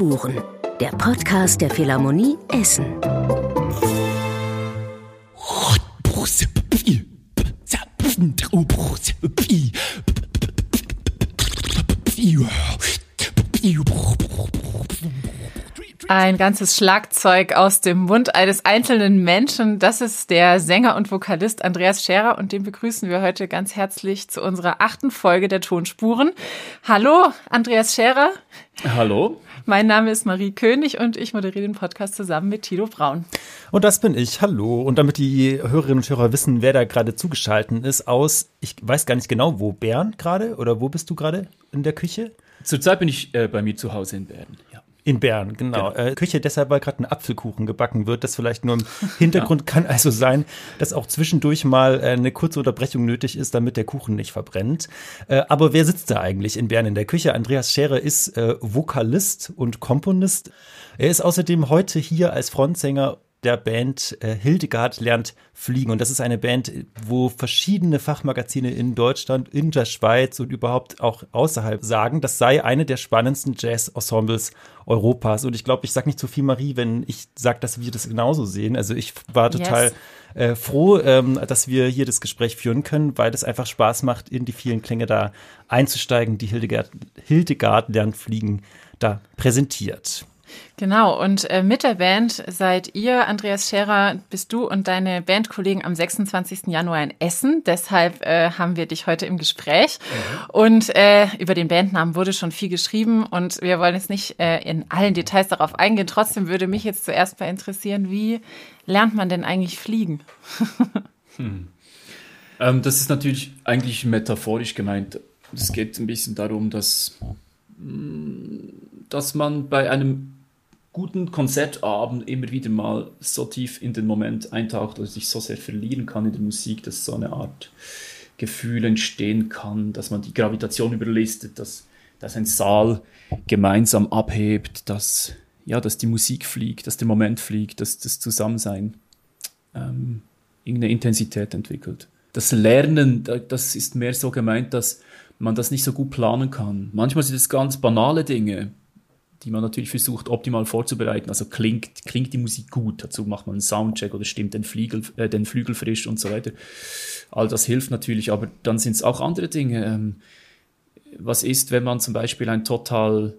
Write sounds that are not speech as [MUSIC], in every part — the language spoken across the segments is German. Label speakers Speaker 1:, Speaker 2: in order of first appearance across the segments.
Speaker 1: Tonspuren, der Podcast der Philharmonie Essen.
Speaker 2: Ein ganzes Schlagzeug aus dem Mund eines einzelnen Menschen. Das ist der Sänger und Vokalist Andreas Scherer und den begrüßen wir heute ganz herzlich zu unserer achten Folge der Tonspuren. Hallo, Andreas Scherer.
Speaker 3: Hallo.
Speaker 2: Mein Name ist Marie König und ich moderiere den Podcast zusammen mit Tilo Braun.
Speaker 4: Und das bin ich. Hallo. Und damit die Hörerinnen und Hörer wissen, wer da gerade zugeschaltet ist, aus, ich weiß gar nicht genau, wo, Bern gerade? Oder wo bist du gerade in der Küche?
Speaker 3: Zurzeit bin ich äh, bei mir zu Hause in Bern.
Speaker 4: In Bern, genau. genau. Äh, Küche deshalb, weil gerade ein Apfelkuchen gebacken wird. Das vielleicht nur im [LAUGHS] Hintergrund ja. kann also sein, dass auch zwischendurch mal äh, eine kurze Unterbrechung nötig ist, damit der Kuchen nicht verbrennt. Äh, aber wer sitzt da eigentlich in Bern in der Küche? Andreas Scherer ist äh, Vokalist und Komponist. Er ist außerdem heute hier als Frontsänger der Band äh, Hildegard lernt fliegen. Und das ist eine Band, wo verschiedene Fachmagazine in Deutschland, in der Schweiz und überhaupt auch außerhalb sagen, das sei eine der spannendsten Jazz-Ensembles Europas. Und ich glaube, ich sage nicht zu viel, Marie, wenn ich sage, dass wir das genauso sehen. Also ich war total yes. äh, froh, ähm, dass wir hier das Gespräch führen können, weil es einfach Spaß macht, in die vielen Klänge da einzusteigen, die Hildegard, Hildegard lernt fliegen da präsentiert.
Speaker 2: Genau, und äh, mit der Band seid ihr, Andreas Scherer, bist du und deine Bandkollegen am 26. Januar in Essen. Deshalb äh, haben wir dich heute im Gespräch. Mhm. Und äh, über den Bandnamen wurde schon viel geschrieben und wir wollen jetzt nicht äh, in allen Details darauf eingehen. Trotzdem würde mich jetzt zuerst mal interessieren, wie lernt man denn eigentlich fliegen? [LAUGHS]
Speaker 3: hm. ähm, das ist natürlich eigentlich metaphorisch gemeint. Es geht ein bisschen darum, dass, dass man bei einem guten Konzertabend immer wieder mal so tief in den Moment eintaucht oder sich so sehr verlieren kann in der Musik, dass so eine Art Gefühl entstehen kann, dass man die Gravitation überlistet, dass, dass ein Saal gemeinsam abhebt, dass, ja, dass die Musik fliegt, dass der Moment fliegt, dass das Zusammensein ähm, irgendeine Intensität entwickelt. Das Lernen, das ist mehr so gemeint, dass man das nicht so gut planen kann. Manchmal sind es ganz banale Dinge, die man natürlich versucht optimal vorzubereiten. Also klingt, klingt die Musik gut, dazu macht man einen Soundcheck oder stimmt den Flügel, äh, den Flügel frisch und so weiter. All das hilft natürlich, aber dann sind es auch andere Dinge. Ähm, was ist, wenn man zum Beispiel ein total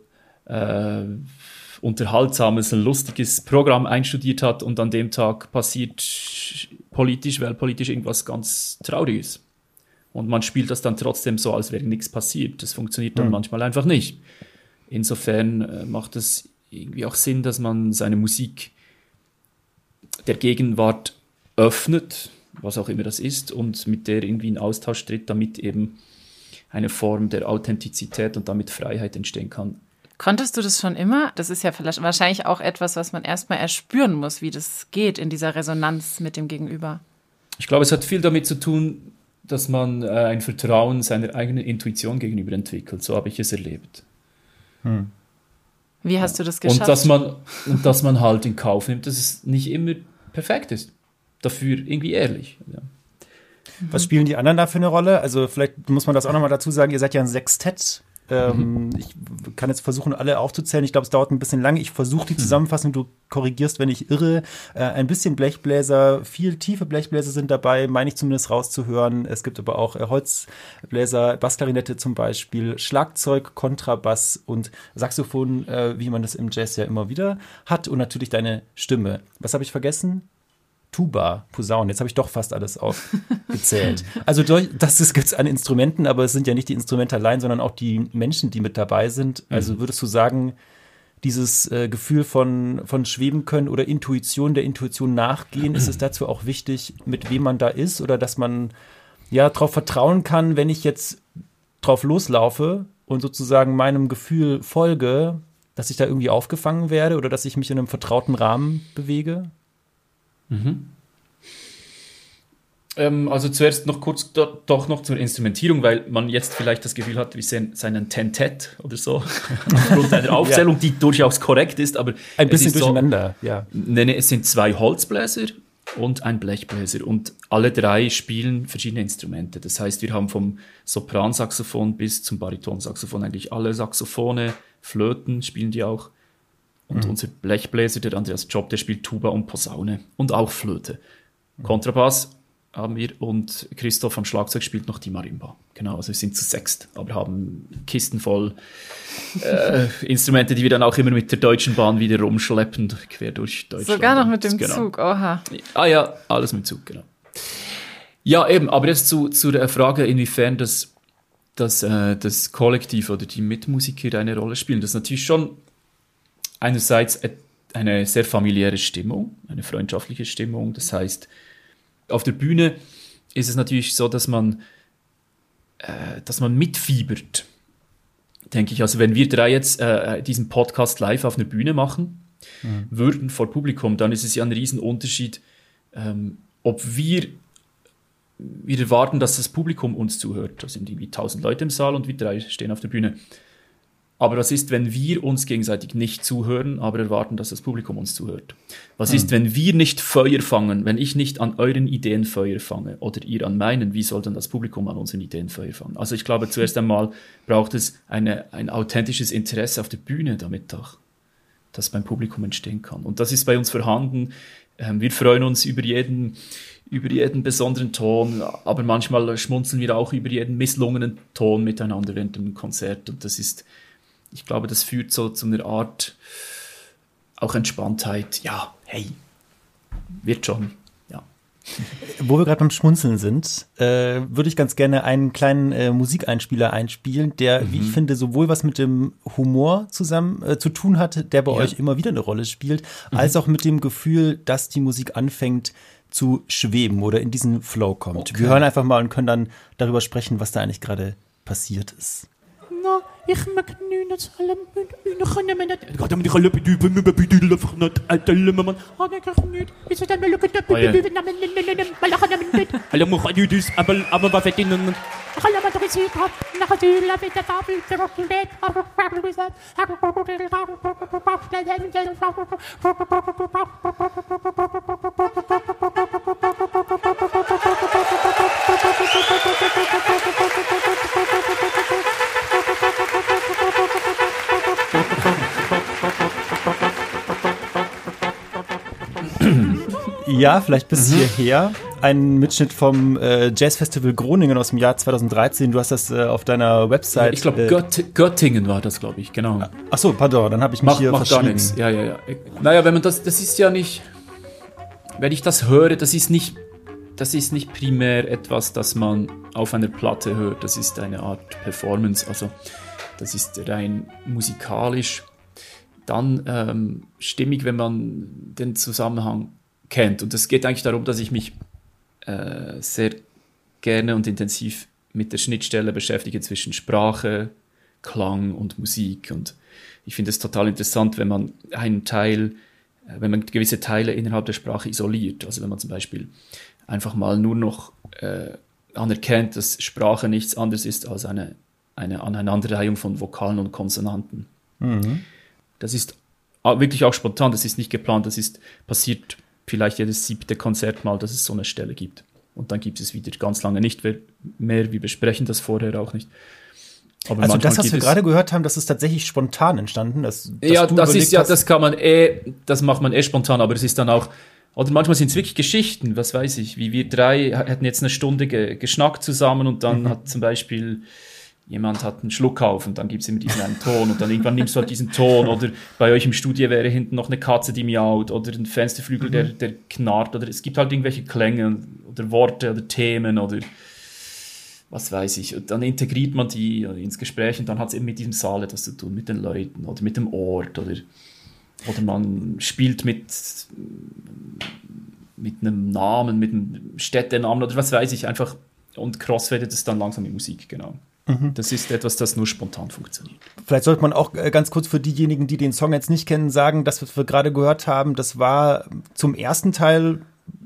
Speaker 3: äh, unterhaltsames, lustiges Programm einstudiert hat und an dem Tag passiert politisch, weltpolitisch irgendwas ganz Trauriges. Und man spielt das dann trotzdem so, als wäre nichts passiert. Das funktioniert dann mhm. manchmal einfach nicht. Insofern äh, macht es irgendwie auch Sinn, dass man seine Musik der Gegenwart öffnet, was auch immer das ist, und mit der irgendwie in Austausch tritt, damit eben eine Form der Authentizität und damit Freiheit entstehen kann.
Speaker 2: Konntest du das schon immer? Das ist ja vielleicht wahrscheinlich auch etwas, was man erstmal erspüren muss, wie das geht in dieser Resonanz mit dem Gegenüber.
Speaker 3: Ich glaube, es hat viel damit zu tun, dass man äh, ein Vertrauen seiner eigenen Intuition gegenüber entwickelt. So habe ich es erlebt.
Speaker 2: Hm. Wie hast du das geschafft?
Speaker 3: Und dass, man, und dass man halt in Kauf nimmt, dass es nicht immer perfekt ist. Dafür irgendwie ehrlich. Ja.
Speaker 4: Was spielen die anderen da für eine Rolle? Also vielleicht muss man das auch nochmal dazu sagen, ihr seid ja ein Sextett. Ähm, mhm. Ich kann jetzt versuchen, alle aufzuzählen. Ich glaube, es dauert ein bisschen lange. Ich versuche die mhm. Zusammenfassung, du korrigierst, wenn ich irre. Äh, ein bisschen Blechbläser, viel tiefe Blechbläser sind dabei, meine ich zumindest rauszuhören. Es gibt aber auch äh, Holzbläser, Bassklarinette zum Beispiel, Schlagzeug, Kontrabass und Saxophon, äh, wie man das im Jazz ja immer wieder hat. Und natürlich deine Stimme. Was habe ich vergessen? Tuba, Posaune. Jetzt habe ich doch fast alles aufgezählt. also das gibt es an Instrumenten, aber es sind ja nicht die Instrumente allein, sondern auch die Menschen, die mit dabei sind. Also mhm. würdest du sagen, dieses äh, Gefühl von, von Schweben können oder Intuition, der Intuition nachgehen, ist es [CLEARS THROAT] dazu auch wichtig, mit wem man da ist oder dass man ja darauf vertrauen kann, wenn ich jetzt drauf loslaufe und sozusagen meinem Gefühl folge, dass ich da irgendwie aufgefangen werde oder dass ich mich in einem vertrauten Rahmen bewege? Mhm.
Speaker 3: Ähm, also zuerst noch kurz do, doch noch zur Instrumentierung, weil man jetzt vielleicht das Gefühl hat, wir sehen seinen Tentet oder so, [LAUGHS] aufgrund einer Aufzählung, ja. die durchaus korrekt ist, aber
Speaker 4: ein bisschen durcheinander, so, ja.
Speaker 3: Nee, nee, es sind zwei Holzbläser und ein Blechbläser und alle drei spielen verschiedene Instrumente. Das heißt, wir haben vom Sopransaxophon bis zum Baritonsaxophon eigentlich alle Saxophone, Flöten spielen die auch Und unser Blechbläser, der Andreas Job, der spielt Tuba und Posaune und auch Flöte. Kontrabass haben wir und Christoph am Schlagzeug spielt noch die Marimba. Genau, also wir sind zu sechst, aber haben Kisten voll äh, [LAUGHS] Instrumente, die wir dann auch immer mit der Deutschen Bahn wieder rumschleppen, quer durch Deutschland.
Speaker 2: Sogar noch mit dem
Speaker 3: Genau.
Speaker 2: Zug, oha.
Speaker 3: Ah ja, alles mit Zug, genau. Ja, eben, aber jetzt zu, zu der Frage, inwiefern das, das, äh, das Kollektiv oder die Mitmusiker eine Rolle spielen. Das ist natürlich schon einerseits eine sehr familiäre Stimmung, eine freundschaftliche Stimmung. Das heißt, auf der Bühne ist es natürlich so, dass man, äh, dass man mitfiebert, denke ich. Also wenn wir drei jetzt äh, diesen Podcast live auf einer Bühne machen würden vor Publikum, dann ist es ja ein Riesenunterschied, ähm, ob wir, wir erwarten, dass das Publikum uns zuhört. Da sind irgendwie tausend Leute im Saal und wir drei stehen auf der Bühne. Aber was ist, wenn wir uns gegenseitig nicht zuhören, aber erwarten, dass das Publikum uns zuhört? Was ist, wenn wir nicht Feuer fangen, wenn ich nicht an euren Ideen Feuer fange oder ihr an meinen, wie soll dann das Publikum an unseren Ideen Feuer fangen? Also ich glaube, zuerst einmal braucht es eine, ein authentisches Interesse auf der Bühne, damit auch das beim Publikum entstehen kann. Und das ist bei uns vorhanden. Ähm, Wir freuen uns über jeden, über jeden besonderen Ton, aber manchmal schmunzeln wir auch über jeden misslungenen Ton miteinander während dem Konzert. Und das ist, ich glaube, das führt so zu einer Art auch Entspanntheit. Ja, hey, wird schon. Ja. [LAUGHS]
Speaker 4: Wo wir gerade beim Schmunzeln sind, äh, würde ich ganz gerne einen kleinen äh, Musikeinspieler einspielen, der, wie ich finde, sowohl was mit dem Humor zusammen äh, zu tun hat, der bei
Speaker 3: Ja.
Speaker 4: euch immer wieder eine Rolle spielt, als auch mit dem Gefühl, dass die Musik anfängt zu schweben oder in diesen Flow kommt.
Speaker 3: Okay.
Speaker 4: Wir hören einfach mal und können dann darüber sprechen, was da eigentlich gerade passiert ist.
Speaker 5: Ich mag nu dat ze allemaal hun genomen die
Speaker 3: die Ja,
Speaker 4: vielleicht bis hierher. Ein Mitschnitt vom äh, Jazzfestival Groningen aus dem Jahr 2013. Du hast das äh, auf deiner Website.
Speaker 3: Ich glaube,
Speaker 4: äh,
Speaker 3: Gött Göttingen war das, glaube ich, genau.
Speaker 4: Ach so, pardon, dann habe ich mich
Speaker 3: Macht,
Speaker 4: hier
Speaker 3: macht gar nichts. Ja, ja, ja. Naja, wenn man das, das ist ja nicht, wenn ich das höre, das ist nicht, das ist nicht primär etwas, das man auf einer Platte hört. Das ist eine Art Performance. Also, das ist rein musikalisch. Dann ähm, stimmig, wenn man den Zusammenhang kennt. Und es geht eigentlich darum, dass ich mich äh, sehr gerne und intensiv mit der Schnittstelle beschäftige zwischen Sprache, Klang und Musik. Und ich finde es total interessant, wenn man einen Teil, äh, wenn man gewisse Teile innerhalb der Sprache isoliert. Also wenn man zum Beispiel einfach mal nur noch äh, anerkennt, dass Sprache nichts anderes ist als eine, eine Aneinanderreihung von Vokalen und Konsonanten. Das ist wirklich auch spontan, das ist nicht geplant, das ist passiert vielleicht jedes siebte Konzert mal, dass es so eine Stelle gibt. Und dann gibt es wieder ganz lange nicht mehr. Wir besprechen das vorher auch nicht. Aber
Speaker 4: Also das, was wir gerade gehört haben, das ist tatsächlich spontan entstanden. Dass, dass
Speaker 3: ja, das ist ja,
Speaker 4: hast-
Speaker 3: das kann man eh, das macht man eh spontan, aber es ist dann auch, oder manchmal sind es wirklich Geschichten, was weiß ich, wie wir drei hätten jetzt eine Stunde ge geschnackt zusammen und
Speaker 4: Mhm.
Speaker 3: dann hat zum Beispiel jemand hat einen Schluck auf und dann gibt es immer diesen einen Ton und dann irgendwann nimmst du halt diesen Ton oder bei euch im Studio wäre hinten noch eine Katze, die miaut oder ein Fensterflügel, der,
Speaker 4: Mhm.
Speaker 3: der knarrt oder es gibt halt irgendwelche Klänge oder Worte oder Themen oder was weiß ich. Und dann integriert man die ins Gespräch und dann hat es eben mit diesem Saal etwas zu tun, mit den Leuten oder mit dem Ort oder, oder man spielt mit, mit einem Namen, mit einem Städtenamen oder was weiß ich, einfach und crossfadet es dann langsam in Musik, genau. Das ist etwas, das nur spontan funktioniert.
Speaker 4: Vielleicht sollte man auch äh, ganz kurz für diejenigen, die den Song jetzt nicht kennen, sagen, dass was wir gerade gehört haben, das war zum ersten Teil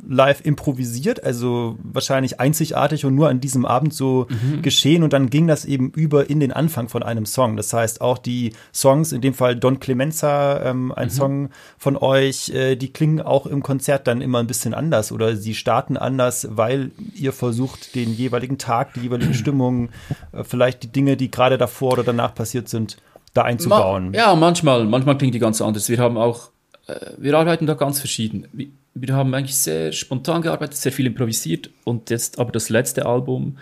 Speaker 4: live improvisiert, also wahrscheinlich einzigartig und nur an diesem Abend so geschehen und dann ging das eben über in den Anfang von einem Song. Das heißt auch die Songs, in dem Fall Don Clemenza, ähm, ein Song von euch, äh, die klingen auch im Konzert dann immer ein bisschen anders oder sie starten anders, weil ihr versucht, den jeweiligen Tag, die jeweilige [CLEARS THROAT] Stimmung, äh, vielleicht die Dinge, die gerade davor oder danach passiert sind, da einzubauen.
Speaker 3: Ma ja, manchmal, manchmal klingt die ganz anders. Wir haben auch, wir arbeiten da ganz verschieden. Wir, haben eigentlich sehr spontan gearbeitet, sehr viel improvisiert und jetzt aber das letzte Album,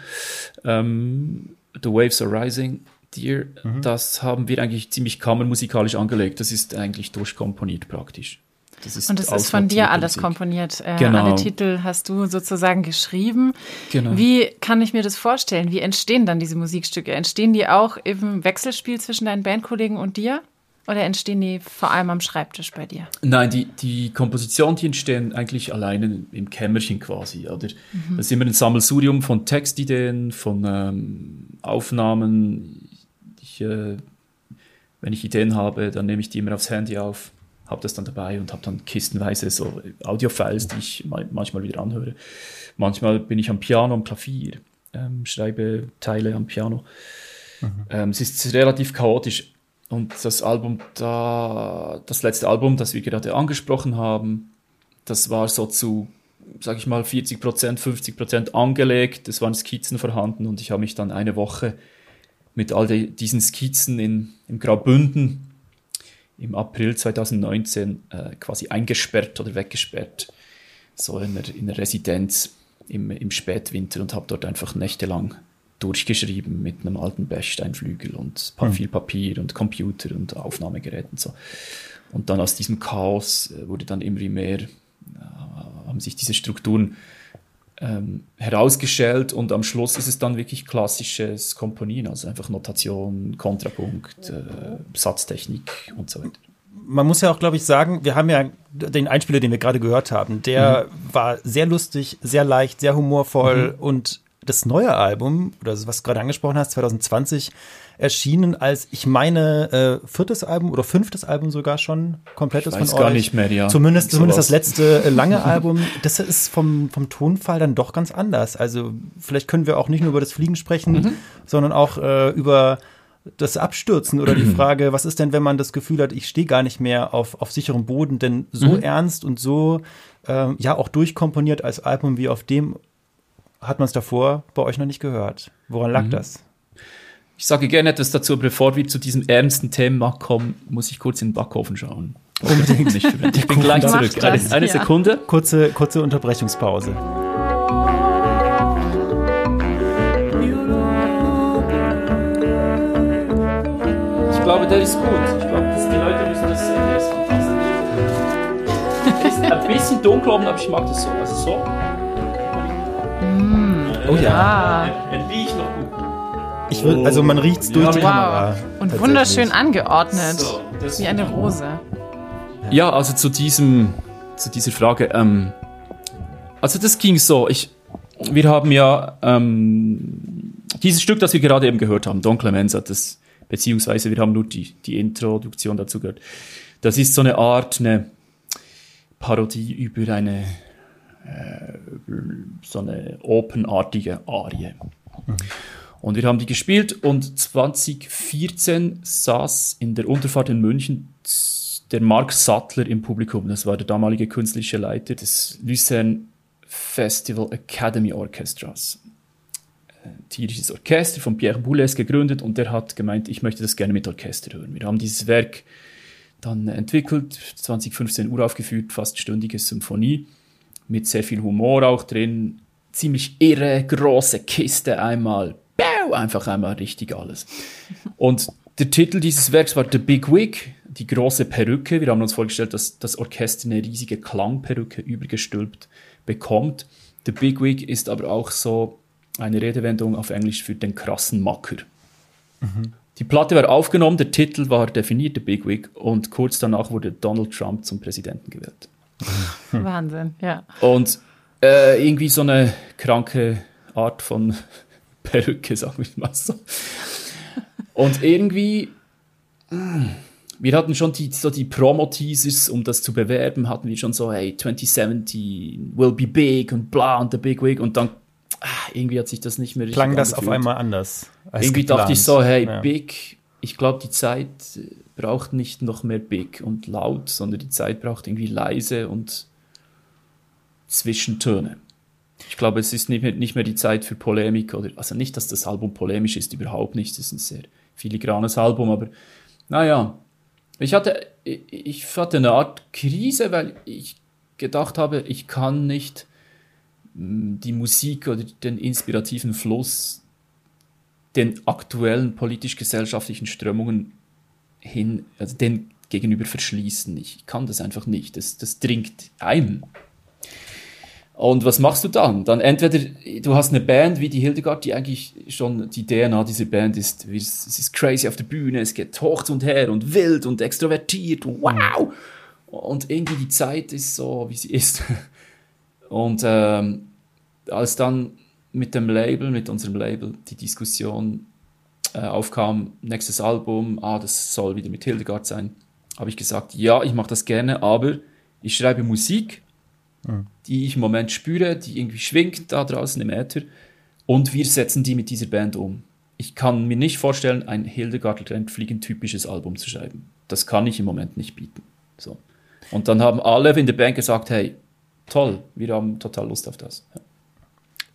Speaker 3: ähm, The Waves Are Rising, Dear,
Speaker 4: Mhm.
Speaker 3: das haben wir eigentlich ziemlich kammermusikalisch angelegt. Das ist eigentlich durchkomponiert praktisch. Das ist
Speaker 2: Und es ist von dir alles
Speaker 3: komponiert.
Speaker 2: komponiert. Äh,
Speaker 3: Genau.
Speaker 2: Alle Titel hast du sozusagen geschrieben.
Speaker 3: Genau.
Speaker 2: Wie kann ich mir das vorstellen? Wie entstehen dann diese Musikstücke? Entstehen die auch im Wechselspiel zwischen deinen Bandkollegen und dir? Oder entstehen die vor allem am Schreibtisch bei dir?
Speaker 3: Nein, die, die Kompositionen, die entstehen eigentlich alleine im Kämmerchen quasi. Oder? Das ist immer ein Sammelsurium von Textideen, von ähm, Aufnahmen. Ich, äh, wenn ich Ideen habe, dann nehme ich die immer aufs Handy auf, habe das dann dabei und habe dann kistenweise so Audiofiles, die ich ma- manchmal wieder anhöre. Manchmal bin ich am Piano, am Klavier, ähm, schreibe Teile am Piano. Ähm, es ist relativ chaotisch. Und das Album da, das letzte Album, das wir gerade angesprochen haben, das war so zu, sag ich mal, 40 Prozent, 50 Prozent angelegt. Es waren Skizzen vorhanden und ich habe mich dann eine Woche mit all die, diesen Skizzen in, im Graubünden im April 2019 äh, quasi eingesperrt oder weggesperrt. So in einer, in einer Residenz im, im Spätwinter und habe dort einfach nächtelang durchgeschrieben mit einem alten Bechsteinflügel und pa viel Papier und Computer und Aufnahmegeräten und so. Und dann aus diesem Chaos äh, wurde dann immer mehr, äh, haben sich diese Strukturen ähm, herausgestellt und am Schluss ist es dann wirklich klassisches Komponieren, also einfach Notation, Kontrapunkt, äh, Satztechnik und so weiter.
Speaker 4: man muss ja auch, glaube ich, sagen, wir haben ja den Einspieler, den wir gerade gehört haben, der war sehr lustig, sehr leicht, sehr humorvoll und das neue Album, oder was du gerade angesprochen hast, 2020, erschienen als, ich meine, äh, viertes Album oder fünftes Album sogar schon, komplettes
Speaker 3: Ich weiß
Speaker 4: von
Speaker 3: gar
Speaker 4: euch.
Speaker 3: nicht mehr, ja.
Speaker 4: Zumindest, zumindest das letzte äh, lange [LAUGHS] Album. Das ist vom, vom Tonfall dann doch ganz anders. Also vielleicht können wir auch nicht nur über das Fliegen sprechen,
Speaker 3: Mhm.
Speaker 4: sondern auch äh, über das Abstürzen oder die [CLEARS THROAT] Frage, was ist denn, wenn man das Gefühl hat, ich stehe gar nicht mehr auf, auf sicherem Boden, denn so
Speaker 3: Mhm.
Speaker 4: ernst und so ähm, ja auch durchkomponiert als Album wie auf dem hat man es davor bei euch noch nicht gehört. Woran
Speaker 3: Mhm.
Speaker 4: lag das?
Speaker 3: Ich sage gerne etwas dazu, aber bevor wir zu diesem ernsten Thema kommen, muss ich kurz in den Backofen schauen. Unbedingt nicht. [LAUGHS] Ich bin gleich zurück.
Speaker 2: das,
Speaker 3: Eine, eine
Speaker 2: ja.
Speaker 3: Sekunde.
Speaker 4: Kurze, kurze Unterbrechungspause.
Speaker 3: Ich glaube, der ist gut. Ich glaube, dass die Leute müssen das sehen. Der ist fantastisch. Ist ein bisschen dunkel oben, aber ich mag das so. Also so.
Speaker 4: Oh ja.
Speaker 2: Ah,
Speaker 3: Er riecht noch gut.
Speaker 4: Ich will, also man riecht's durch die
Speaker 3: Ja,
Speaker 4: Kamera.
Speaker 2: wow. Und
Speaker 4: tatsächlich.
Speaker 2: wunderschön angeordnet.
Speaker 3: So,
Speaker 2: Wie eine Rose.
Speaker 3: Ja, also zu diesem, zu dieser Frage. Ähm, also das ging so. Ich, wir haben ja ähm, dieses Stück, das wir gerade eben gehört haben, Don Clemenza, das beziehungsweise wir haben nur die, die Introduktion dazu gehört. Das ist so eine Art, eine Parodie über eine äh, so eine openartige Arie. Und wir haben die gespielt und 2014 saß in der Unterfahrt in München der Mark Sattler im Publikum. Das war der damalige künstlerische Leiter des Lucerne Festival Academy Orchestras. Ein tierisches Orchester von Pierre Boulez gegründet und der hat gemeint, ich möchte das gerne mit Orchester hören. Wir haben dieses Werk dann entwickelt, 2015 uraufgeführt, fast stündige Symphonie mit sehr viel Humor auch drin. Ziemlich irre, große Kiste einmal. Bäu, einfach einmal richtig alles. Und der Titel dieses Werks war The Big Wig, die große Perücke. Wir haben uns vorgestellt, dass das Orchester eine riesige Klangperücke übergestülpt bekommt. The Big Wig ist aber auch so eine Redewendung auf Englisch für den krassen Macker. Die Platte war aufgenommen, der Titel war definiert, The Big Wig, und kurz danach wurde Donald Trump zum Präsidenten gewählt. [LAUGHS]
Speaker 2: Wahnsinn, ja.
Speaker 3: Und äh, irgendwie so eine kranke Art von [LAUGHS] Perücke, sagen wir mal so. Und irgendwie, wir hatten schon die, so die Promo-Teasers, um das zu bewerben, hatten wir schon so, hey, 2017 will be big und bla und the big wig. Und dann, ah, irgendwie hat sich das nicht mehr richtig
Speaker 4: Klang das auf
Speaker 3: angefühlt.
Speaker 4: einmal anders. als
Speaker 3: Irgendwie
Speaker 4: geplant.
Speaker 3: dachte ich so, hey,
Speaker 4: Ja.
Speaker 3: big, ich glaube, die Zeit braucht nicht noch mehr big und laut, sondern die Zeit braucht irgendwie leise und Zwischentöne. Ich glaube, es ist nicht mehr, nicht mehr die Zeit für Polemik oder, also nicht, dass das Album polemisch ist, überhaupt nicht. Es ist ein sehr filigranes Album, aber Naja, ich hatte, ich, hatte eine Art Krise, weil ich gedacht habe, ich kann nicht mh, die Musik oder den inspirativen Fluss den aktuellen politisch-gesellschaftlichen Strömungen hin, also den gegenüber verschließen. Ich kann das einfach nicht. Das, das dringt ein. Und was machst du dann? Dann entweder, du hast eine Band wie die Hildegard, die eigentlich schon die DNA dieser Band ist, es ist crazy auf der Bühne, es geht hoch und her und wild und extrovertiert und wow. Und irgendwie die Zeit ist so, wie sie ist. [LAUGHS] Und ähm, als dann mit dem Label, mit unserem Label, die Diskussion äh, aufkam, nächstes Album, ah, das soll wieder mit Hildegard sein, habe ich gesagt, ja, ich mache das gerne, aber ich schreibe Musik, die ich im Moment spüre, die irgendwie schwingt da draußen im Äther und wir setzen die mit dieser Band um. Ich kann mir nicht vorstellen, ein Hildegard Rentfliegen typisches Album zu schreiben. Das kann ich im Moment nicht bieten. So. Und dann haben alle in der Band gesagt, hey, toll, wir haben total Lust auf das. Ja.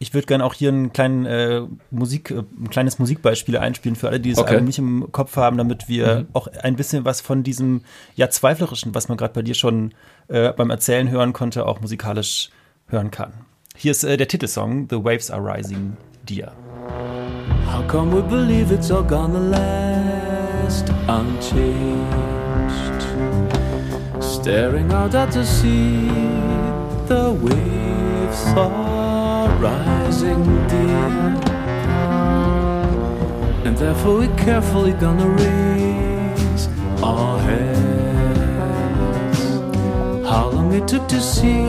Speaker 4: Ich würde gerne auch hier einen kleinen, äh, Musik, äh, ein kleines Musikbeispiel einspielen für alle, die das
Speaker 3: Okay.
Speaker 4: Album nicht im Kopf haben, damit wir auch ein bisschen was von diesem ja zweiflerischen, was man gerade bei dir schon äh, beim Erzählen hören konnte, auch musikalisch hören kann. Hier ist äh, der Titelsong The Waves Are Rising Dear.
Speaker 5: How come we believe it's all gonna last unchanged? Staring out at the sea, the waves are rising dear. And therefore we're carefully gonna raise our heads. How long it took to see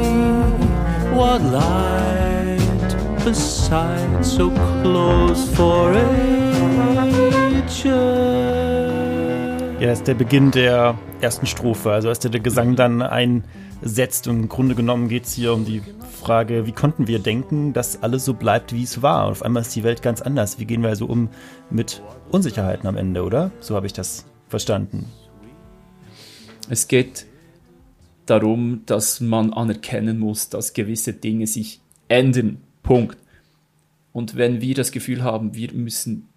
Speaker 5: what light beside so close for ages.
Speaker 4: Ja, das ist der Beginn der ersten Strophe, also als der, der Gesang dann einsetzt und im Grunde genommen geht es hier um die Frage, wie konnten wir denken, dass alles so bleibt, wie es war? Und auf einmal ist die Welt ganz anders. Wie gehen wir also um mit Unsicherheiten am Ende, oder? So habe ich das verstanden.
Speaker 3: Es geht darum, dass man anerkennen muss, dass gewisse Dinge sich ändern. Punkt. Und wenn wir das Gefühl haben, wir müssen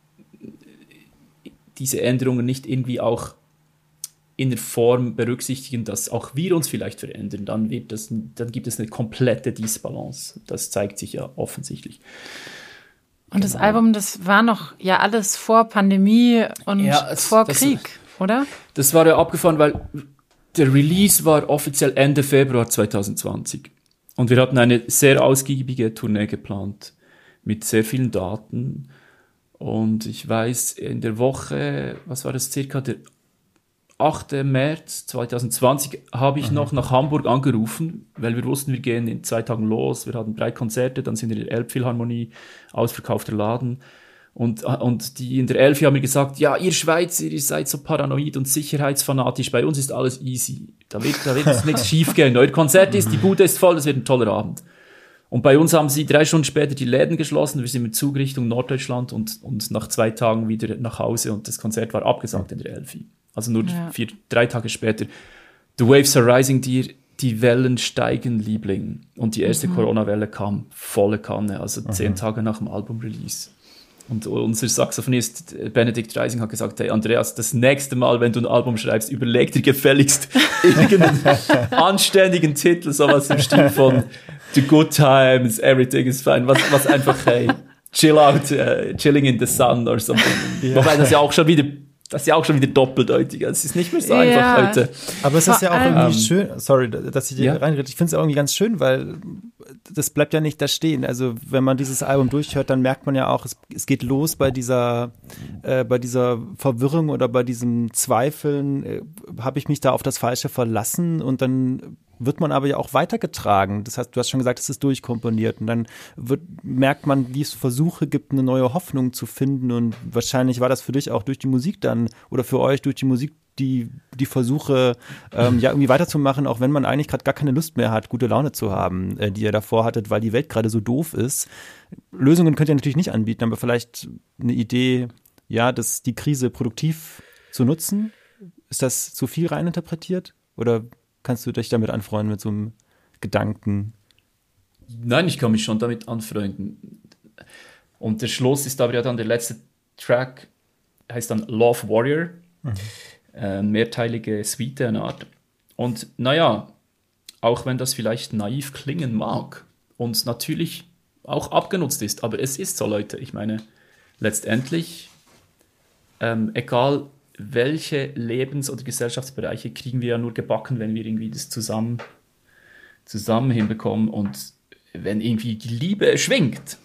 Speaker 3: diese Änderungen nicht irgendwie auch in der Form berücksichtigen, dass auch wir uns vielleicht verändern, dann, wird das, dann gibt es eine komplette Disbalance. Das zeigt sich ja offensichtlich.
Speaker 2: Und das Album, das war noch ja alles vor Pandemie und
Speaker 3: Ja, es-
Speaker 2: vor
Speaker 3: das-
Speaker 2: Krieg, oder?
Speaker 3: Das war ja abgefahren, weil der Release war offiziell Ende Februar 2020. Und wir hatten eine sehr ausgiebige Tournee geplant mit sehr vielen Daten. Und ich weiß, in der Woche, was war das circa, der 8. März 2020 habe ich noch nach Hamburg angerufen, weil wir wussten, wir gehen in zwei Tagen los. Wir hatten drei Konzerte, dann sind wir in der Elbphilharmonie, ausverkaufter Laden. Und, und die in der Elfi haben mir gesagt, ja, ihr Schweizer, ihr seid so paranoid und sicherheitsfanatisch, bei uns ist alles easy. Da wird, da wird nichts [LAUGHS] schief gehen. Euer Konzert ist, die Bude ist voll, das wird ein toller Abend. Und bei uns haben sie drei Stunden später die Läden geschlossen. Wir sind mit Zug Richtung Norddeutschland und, und nach zwei Tagen wieder nach Hause und das Konzert war abgesagt in der Elfi. Also nur
Speaker 2: Ja.
Speaker 3: vier, drei Tage später. The Waves are rising, dir, die Wellen steigen, Liebling. Und die erste Corona-Welle kam volle Kanne, also zehn Tage nach dem Album-Release. Und unser Saxophonist äh, Benedikt Reising hat gesagt, hey Andreas, das nächste Mal, wenn du ein Album schreibst, überleg dir gefälligst [LAUGHS] irgendeinen anständigen Titel, sowas im Stil von The Good Times, Everything is Fine, was, was einfach, hey, chill out, äh, chilling in the sun or something. Wobei das ja auch schon wieder, das ist ja auch schon wieder doppeldeutig. Es ist nicht mehr so
Speaker 2: Ja.
Speaker 3: einfach heute.
Speaker 4: Aber es
Speaker 2: Vor
Speaker 4: ist ja auch irgendwie schön, sorry, dass ich dir
Speaker 3: Ja.
Speaker 4: reinrede, ich finde es ja irgendwie ganz schön, weil das bleibt ja nicht da stehen. Also wenn man dieses Album durchhört, dann merkt man ja auch, es, es geht los bei dieser, äh, bei dieser Verwirrung oder bei diesem Zweifeln, äh, habe ich mich da auf das Falsche verlassen und dann wird man aber ja auch weitergetragen. Das heißt, du hast schon gesagt, es ist durchkomponiert und dann wird, merkt man, wie es Versuche gibt, eine neue Hoffnung zu finden und wahrscheinlich war das für dich auch durch die Musik dann oder für euch durch die Musik die, die Versuche, ähm, ja, irgendwie weiterzumachen, auch wenn man eigentlich gerade gar keine Lust mehr hat, gute Laune zu haben, äh, die ihr davor hattet, weil die Welt gerade so doof ist. Lösungen könnt ihr natürlich nicht anbieten, aber vielleicht eine Idee, ja, das, die Krise produktiv zu nutzen. Ist das zu viel reininterpretiert? Oder kannst du dich damit anfreunden mit so einem Gedanken?
Speaker 3: Nein, ich kann mich schon damit anfreunden. Und der Schluss ist aber ja dann der letzte Track, heißt dann Love Warrior. äh, mehrteilige Suite eine Art. Und naja, auch wenn das vielleicht naiv klingen mag und natürlich auch abgenutzt ist, aber es ist so, Leute. Ich meine, letztendlich, ähm, egal welche Lebens- oder Gesellschaftsbereiche, kriegen wir ja nur gebacken, wenn wir irgendwie das zusammen, zusammen hinbekommen und wenn irgendwie die Liebe schwingt.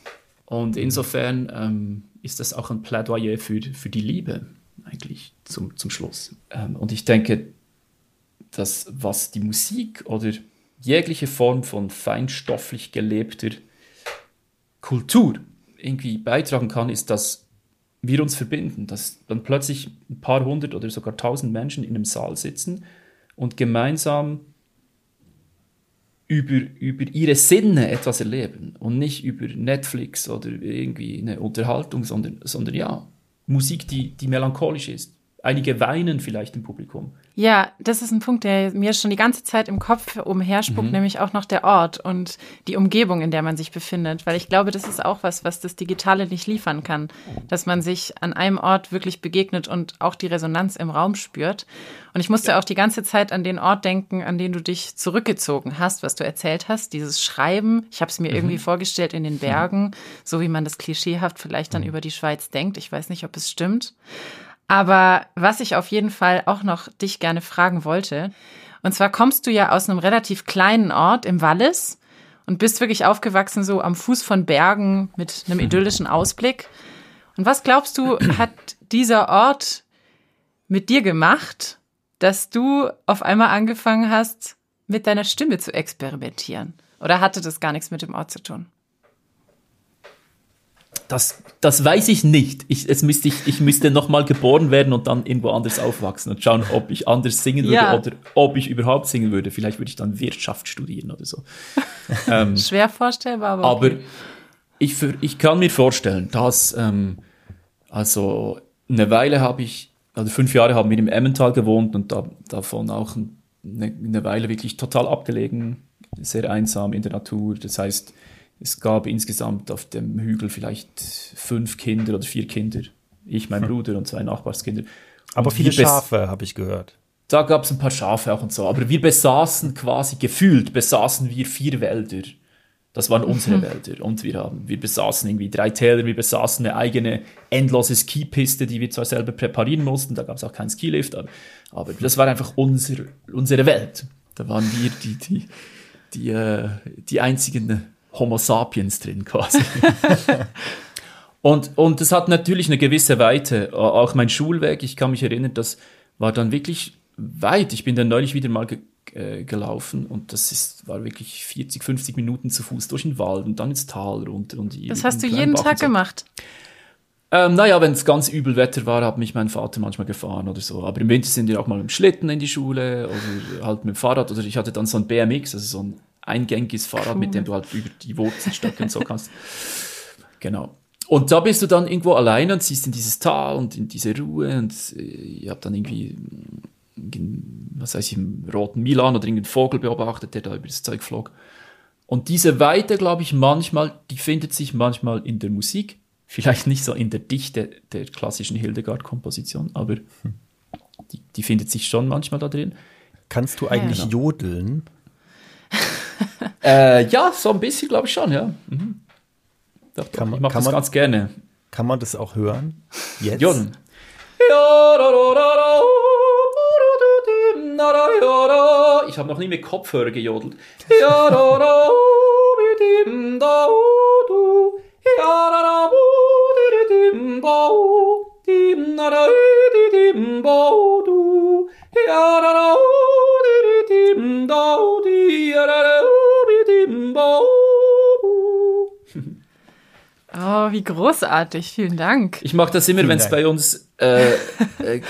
Speaker 3: Und insofern ähm, ist das auch ein Plädoyer für, für die Liebe eigentlich zum, zum Schluss. Ähm, und ich denke, dass was die Musik oder jegliche Form von feinstofflich gelebter Kultur irgendwie beitragen kann, ist, dass wir uns verbinden, dass dann plötzlich ein paar hundert oder sogar tausend Menschen in einem Saal sitzen und gemeinsam über, über ihre Sinne etwas erleben und nicht über Netflix oder irgendwie eine Unterhaltung, sondern, sondern ja, Musik, die, die melancholisch ist. Einige weinen vielleicht im Publikum.
Speaker 2: Ja, das ist ein Punkt, der mir schon die ganze Zeit im Kopf umherspuckt,
Speaker 3: Mhm.
Speaker 2: nämlich auch noch der Ort und die Umgebung, in der man sich befindet. Weil ich glaube, das ist auch was, was das Digitale nicht liefern kann. Dass man sich an einem Ort wirklich begegnet und auch die Resonanz im Raum spürt. Und ich musste auch die ganze Zeit an den Ort denken, an den du dich zurückgezogen hast, was du erzählt hast. Dieses Schreiben. Ich habe es mir irgendwie vorgestellt in den Bergen, so wie man das klischeehaft vielleicht dann über die Schweiz denkt. Ich weiß nicht, ob es stimmt. Aber was ich auf jeden Fall auch noch dich gerne fragen wollte, und zwar kommst du ja aus einem relativ kleinen Ort im Wallis und bist wirklich aufgewachsen so am Fuß von Bergen mit einem [LAUGHS] idyllischen Ausblick. Und was glaubst du, hat dieser Ort mit dir gemacht, dass du auf einmal angefangen hast, mit deiner Stimme zu experimentieren? Oder hatte das gar nichts mit dem Ort zu tun?
Speaker 3: Das, das weiß ich nicht. Ich, es müsste ich, ich müsste nochmal geboren werden und dann irgendwo anders aufwachsen und schauen, ob ich anders singen würde
Speaker 2: Ja.
Speaker 3: oder ob ich überhaupt singen würde. Vielleicht würde ich dann Wirtschaft studieren oder so. [LAUGHS] ähm,
Speaker 2: Schwer vorstellbar, aber.
Speaker 3: aber
Speaker 2: okay.
Speaker 3: ich, für, ich kann mir vorstellen, dass, ähm, also eine Weile habe ich, also fünf Jahre haben wir im Emmental gewohnt und da, davon auch eine, eine Weile wirklich total abgelegen, sehr einsam in der Natur. Das heißt, es gab insgesamt auf dem Hügel vielleicht fünf Kinder oder vier Kinder. Ich, mein Bruder und zwei Nachbarskinder.
Speaker 4: Aber
Speaker 3: Und
Speaker 4: viele Schafe, habe ich gehört.
Speaker 3: da gab es ein paar Schafe auch und so. Aber wir besaßen quasi, gefühlt besaßen wir vier Wälder. Das waren unsere Wälder. Und wir haben, wir besaßen irgendwie drei Täler, wir besaßen eine eigene endlose Skipiste, die wir zwar selber präparieren mussten, da gab es auch keinen Skilift, aber, aber das war einfach unser, unsere Welt. Da waren wir die, die, die, äh, die einzigen Homo sapiens drin quasi. [LAUGHS] Und, und es hat natürlich eine gewisse Weite. Auch mein Schulweg, ich kann mich erinnern, das war dann wirklich weit. Ich bin dann neulich wieder mal ge äh, gelaufen und das ist, war wirklich 40, 50 Minuten zu Fuß durch den Wald und dann ins Tal runter. Und
Speaker 2: Das hast du jeden Tag gemacht.
Speaker 3: Ähm, naja, wenn es ganz übel Wetter war, hat mich mein Vater manchmal gefahren oder so. Aber im Winter sind wir auch mal mit dem Schlitten in die Schule oder halt mit dem Fahrrad. Oder ich hatte dann so ein BMX, also so ein eingängiges Fahrrad, mit dem du halt über die Wurzeln stöckeln so kannst. Genau. Und da bist du dann irgendwo alleine und siehst in dieses Tal und in diese Ruhe und äh, ich habe dann irgendwie, mm, was weiß ich, im roten Milan oder irgendeinen Vogel beobachtet, der da über das Zeug flog. Und diese Weite, glaube ich, manchmal, die findet sich manchmal in der Musik, vielleicht nicht so in der Dichte der klassischen Hildegard-Komposition, aber die, die findet sich schon manchmal da drin.
Speaker 4: Kannst du eigentlich
Speaker 3: genau.
Speaker 4: jodeln?
Speaker 3: Äh, ja, so ein bisschen, glaube ich schon, ja. Mhm. Doch, doch,
Speaker 4: Kann man-
Speaker 3: ich mache das
Speaker 4: man-
Speaker 3: ganz gerne.
Speaker 4: Kann man das auch hören? Jetzt?
Speaker 3: Jodeln. Ich habe noch nie mit Kopfhörer gejodelt.
Speaker 2: Oh, wie großartig. Vielen Dank.
Speaker 3: Ich mache das immer, wenn es bei uns äh, äh,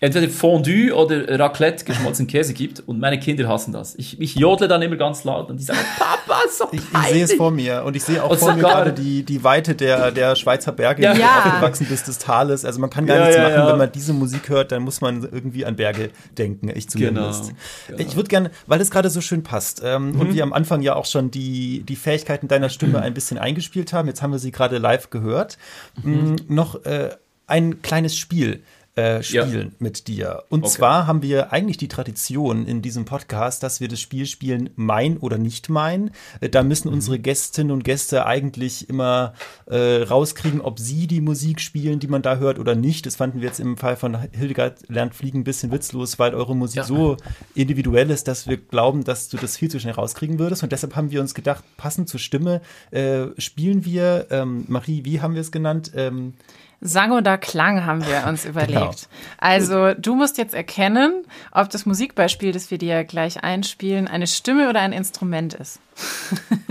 Speaker 3: entweder Fondue oder Raclette geschmolzenen Käse gibt und meine Kinder hassen das. Ich, ich jodle dann immer ganz laut und die sagen, [LAUGHS] Papa, so
Speaker 4: Ich, ich sehe es vor mir und ich sehe auch
Speaker 3: Und
Speaker 4: vor mir gerade die, die Weite der, der Schweizer Berge,
Speaker 3: Ja.
Speaker 4: die
Speaker 2: Ja.
Speaker 4: aufgewachsen bist, des Tales. Also man kann gar
Speaker 3: Ja,
Speaker 4: nichts
Speaker 3: ja,
Speaker 4: machen, wenn man diese Musik hört, dann muss man irgendwie an Berge denken, ich zumindest.
Speaker 3: Genau, genau.
Speaker 4: Ich würde gerne, weil es gerade so schön passt ähm,
Speaker 3: Mhm.
Speaker 4: und wir am Anfang ja auch schon die, die Fähigkeiten deiner Stimme ein bisschen eingespielt haben, jetzt haben wir sie gerade live gehört,
Speaker 3: Mhm.
Speaker 4: Mm, noch äh, ein kleines Spiel. Äh, spielen mit dir. Und
Speaker 3: Okay.
Speaker 4: zwar haben wir eigentlich die Tradition in diesem Podcast, dass wir das Spiel spielen, mein oder nicht mein. Äh, Da müssen unsere Gästinnen und Gäste eigentlich immer äh, rauskriegen, ob sie die Musik spielen, die man da hört oder nicht. Das fanden wir jetzt im Fall von Hildegard lernt fliegen ein bisschen witzlos, weil eure Musik
Speaker 3: Ja.
Speaker 4: so individuell ist, dass wir glauben, dass du das viel zu schnell rauskriegen würdest. Und deshalb haben wir uns gedacht, passend zur Stimme äh, spielen wir, ähm, Marie, wie haben wir es genannt? Ähm,
Speaker 2: Sang oder Klang haben wir uns [LAUGHS] überlegt.
Speaker 4: Genau.
Speaker 2: Also du musst jetzt erkennen, ob das Musikbeispiel, das wir dir gleich einspielen, eine Stimme oder ein Instrument ist. [LAUGHS]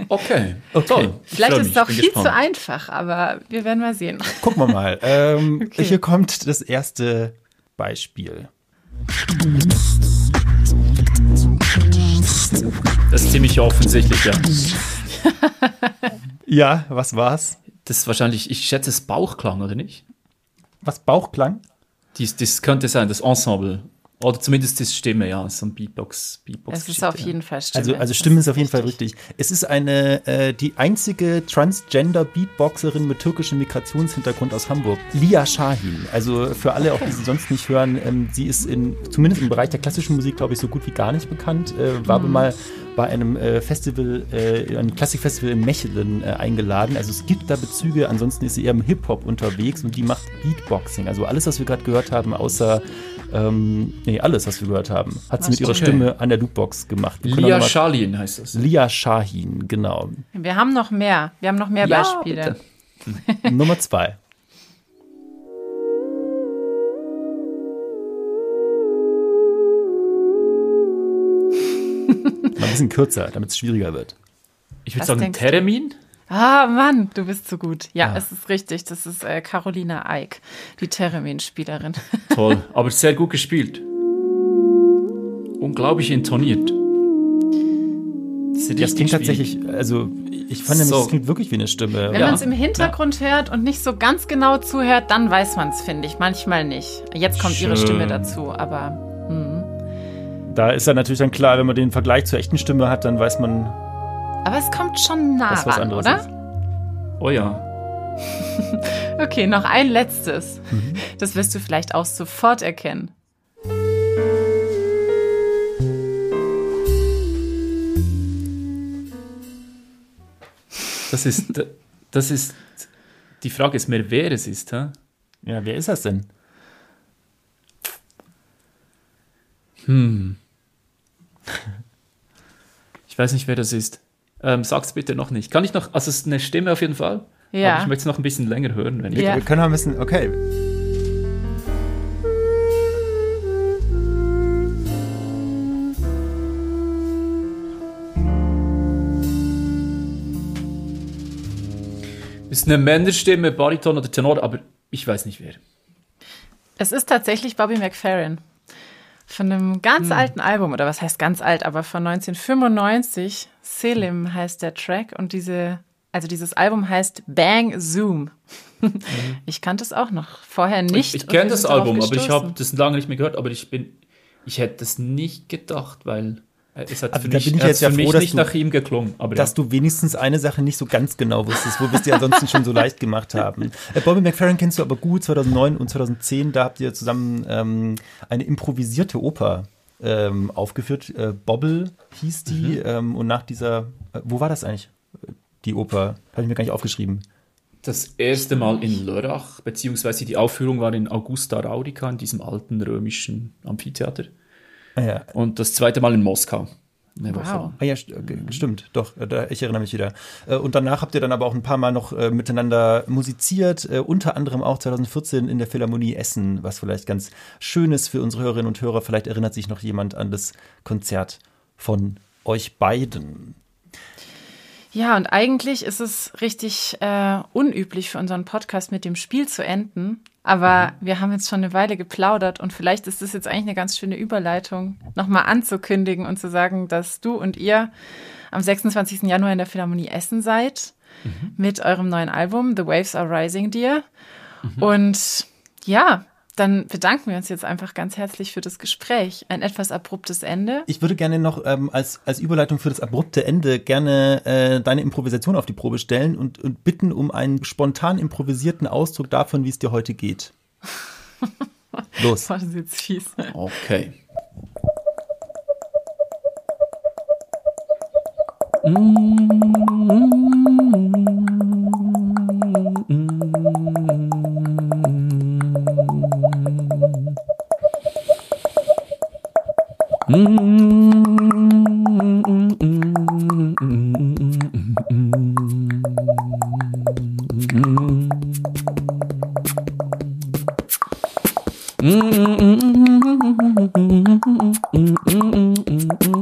Speaker 3: Okay,
Speaker 4: Okay.
Speaker 3: toll. Ich
Speaker 2: Vielleicht ist es auch viel
Speaker 3: gespannt.
Speaker 2: zu einfach, aber wir werden mal sehen.
Speaker 4: Gucken wir mal. [LAUGHS] Ähm,
Speaker 2: Okay.
Speaker 4: Hier kommt das erste Beispiel.
Speaker 3: Das ist ziemlich offensichtlich, ja.
Speaker 4: Ja, was war's?
Speaker 3: Das ist wahrscheinlich, ich schätze, es Bauchklang, oder nicht?
Speaker 4: Was Bauchklang?
Speaker 3: Dies, das könnte sein, das Ensemble. Oder zumindest das Stimme, ja, so ein Beatbox. Beatbox
Speaker 2: Es ist auf jeden Fall Stimme.
Speaker 4: Also, also Stimme ist auf jeden Fall richtig. Es ist eine äh, die einzige Transgender Beatboxerin mit türkischem Migrationshintergrund aus Hamburg, Lia Shahin. Also für alle, auch die sie sonst nicht hören, ähm, sie ist in zumindest im Bereich der klassischen Musik, glaube ich, so gut wie gar nicht bekannt. Äh, war aber mal bei einem äh, Festival, äh, einem Klassikfestival in Mechelen äh, eingeladen. Also es gibt da Bezüge. Ansonsten ist sie eher im Hip Hop unterwegs und die macht Beatboxing. Also alles, was wir gerade gehört haben, außer ähm, nee, alles, was wir gehört haben, hat sie mit ihrer
Speaker 3: Okay.
Speaker 4: Stimme an der Loopbox gemacht. Wir
Speaker 3: Lia Shalin heißt das.
Speaker 4: Lia Shahin, genau.
Speaker 2: Wir haben noch mehr. Wir haben noch mehr
Speaker 3: Ja,
Speaker 2: Beispiele.
Speaker 3: bitte. [LAUGHS] [LAUGHS]
Speaker 4: Nummer zwei. Mal ein bisschen kürzer, damit es schwieriger wird.
Speaker 3: Ich würde sagen,
Speaker 2: denkst du? Ah, Mann, du bist so gut. Ja,
Speaker 4: Ah.
Speaker 2: es ist richtig. Das ist äh, Carolina Eick, die Theremin-Spielerin. [LAUGHS]
Speaker 3: Toll, aber sehr gut gespielt. Unglaublich intoniert. Das,
Speaker 4: klingt tatsächlich, also ich fand nämlich,
Speaker 3: So.
Speaker 4: das klingt wirklich wie eine Stimme.
Speaker 2: Wenn
Speaker 3: Ja.
Speaker 2: man es im Hintergrund hört und nicht so ganz genau zuhört, dann weiß man es, finde ich. Manchmal nicht. Jetzt kommt ihre
Speaker 3: Schön.
Speaker 2: Stimme dazu, aber
Speaker 4: Da ist ja natürlich dann klar, wenn man den Vergleich zur echten Stimme hat, dann weiß man,
Speaker 2: aber es kommt schon nah
Speaker 4: was
Speaker 2: ran,
Speaker 4: anderes
Speaker 2: oder?
Speaker 4: ist.
Speaker 3: Oh ja. [LAUGHS]
Speaker 2: Okay, noch ein letztes.
Speaker 4: Mhm.
Speaker 2: Das wirst du vielleicht auch sofort erkennen.
Speaker 3: Das ist, das ist, die Frage ist mehr, wer es ist. Hä?
Speaker 4: Ja, wer ist das denn?
Speaker 3: Ich weiß nicht, wer das ist. Ähm, sag's bitte noch nicht. Kann ich noch, also es ist eine Stimme auf jeden Fall.
Speaker 2: Ja.
Speaker 3: Aber ich möchte es noch ein bisschen länger hören, wenn ich.
Speaker 2: Ja.
Speaker 4: Wir können mal ein bisschen, okay.
Speaker 3: Ist eine Männerstimme, Bariton oder Tenor, aber ich weiß nicht wer.
Speaker 2: Es ist tatsächlich Bobby McFerrin. Von einem
Speaker 4: Hm.
Speaker 2: ganz alten Album, oder was heißt ganz alt, aber von 1995. Selim heißt der Track und diese, also dieses Album heißt Bang Zoom. [LAUGHS] Ich kannte es auch noch vorher nicht.
Speaker 3: ich ich kenne das Album, aber ich habe das lange nicht mehr gehört, aber ich bin, ich hätte das nicht gedacht, weil es hat
Speaker 4: Also
Speaker 3: für
Speaker 4: da
Speaker 3: mich,
Speaker 4: bin ich jetzt ja froh, dass
Speaker 3: nicht
Speaker 4: du-
Speaker 3: nach ihm geklungen. Aber
Speaker 4: dass du wenigstens eine Sache nicht so ganz genau wusstest, wo wir es dir ansonsten schon so leicht gemacht haben. [LAUGHS] Äh, Bobby McFerrin kennst du aber gut, 2009 und 2010, da habt ihr zusammen ähm, eine improvisierte Oper ähm, aufgeführt. Äh, Bobble hieß die ähm, und nach dieser, äh, wo war das eigentlich, äh, die Oper? Habe ich mir gar nicht aufgeschrieben.
Speaker 3: das erste Mal in Lörrach, beziehungsweise die Aufführung war in Augusta Raurica, in diesem alten römischen Amphitheater.
Speaker 4: Ah ja,
Speaker 3: Und das zweite Mal in Moskau.
Speaker 2: Wow.
Speaker 4: Ah ja, st äh, stimmt, doch, äh, da, ich erinnere mich wieder. Äh, Und danach habt ihr dann aber auch ein paar Mal noch äh, miteinander musiziert, äh, unter anderem auch 2014 in der Philharmonie Essen, was vielleicht ganz schön ist für unsere Hörerinnen und Hörer. Vielleicht erinnert sich noch jemand an das Konzert von euch beiden.
Speaker 2: Ja, und eigentlich ist es richtig äh, unüblich für unseren Podcast mit dem Spiel zu enden. Aber
Speaker 3: Mhm.
Speaker 2: wir haben jetzt schon eine Weile geplaudert und vielleicht ist das jetzt eigentlich eine ganz schöne Überleitung, nochmal anzukündigen und zu sagen, dass du und ihr am 26. Januar in der Philharmonie Essen seid
Speaker 3: Mhm.
Speaker 2: mit eurem neuen Album The Waves Are Rising Dear. Und ja, dann bedanken wir uns jetzt einfach ganz herzlich für das Gespräch. Ein etwas abruptes Ende.
Speaker 4: Ich würde gerne noch ähm, als, als Überleitung für das abrupte Ende gerne äh, deine Improvisation auf die Probe stellen und, und bitten um einen spontan improvisierten Ausdruck davon, wie es dir heute geht. [LAUGHS] Los.
Speaker 2: Das ist jetzt fies.
Speaker 3: Okay.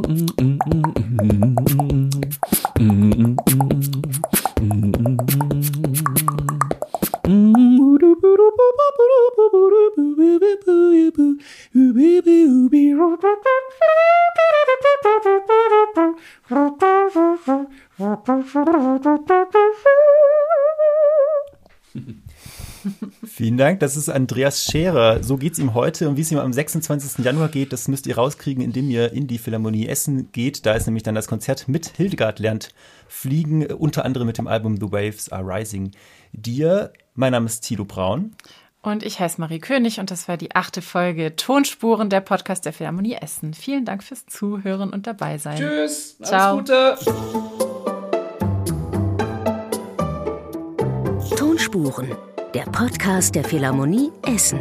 Speaker 3: mm, mm, mm.
Speaker 4: Vielen Dank, das ist Andreas Scherer. So geht's ihm heute und wie es ihm am 26. Januar geht, das müsst ihr rauskriegen, indem ihr in die Philharmonie Essen geht. Da ist nämlich dann das Konzert mit Hildegard lernt fliegen, unter anderem mit dem Album The Waves Are Rising. Dir, mein Name ist Thilo Braun.
Speaker 2: Und ich heiße Marie König und das war die achte Folge Tonspuren der Podcast der Philharmonie Essen. Vielen Dank fürs Zuhören und dabei sein.
Speaker 3: Tschüss. Alles
Speaker 2: Ciao.
Speaker 3: Gute.
Speaker 1: Tonspuren, der Podcast der Philharmonie Essen.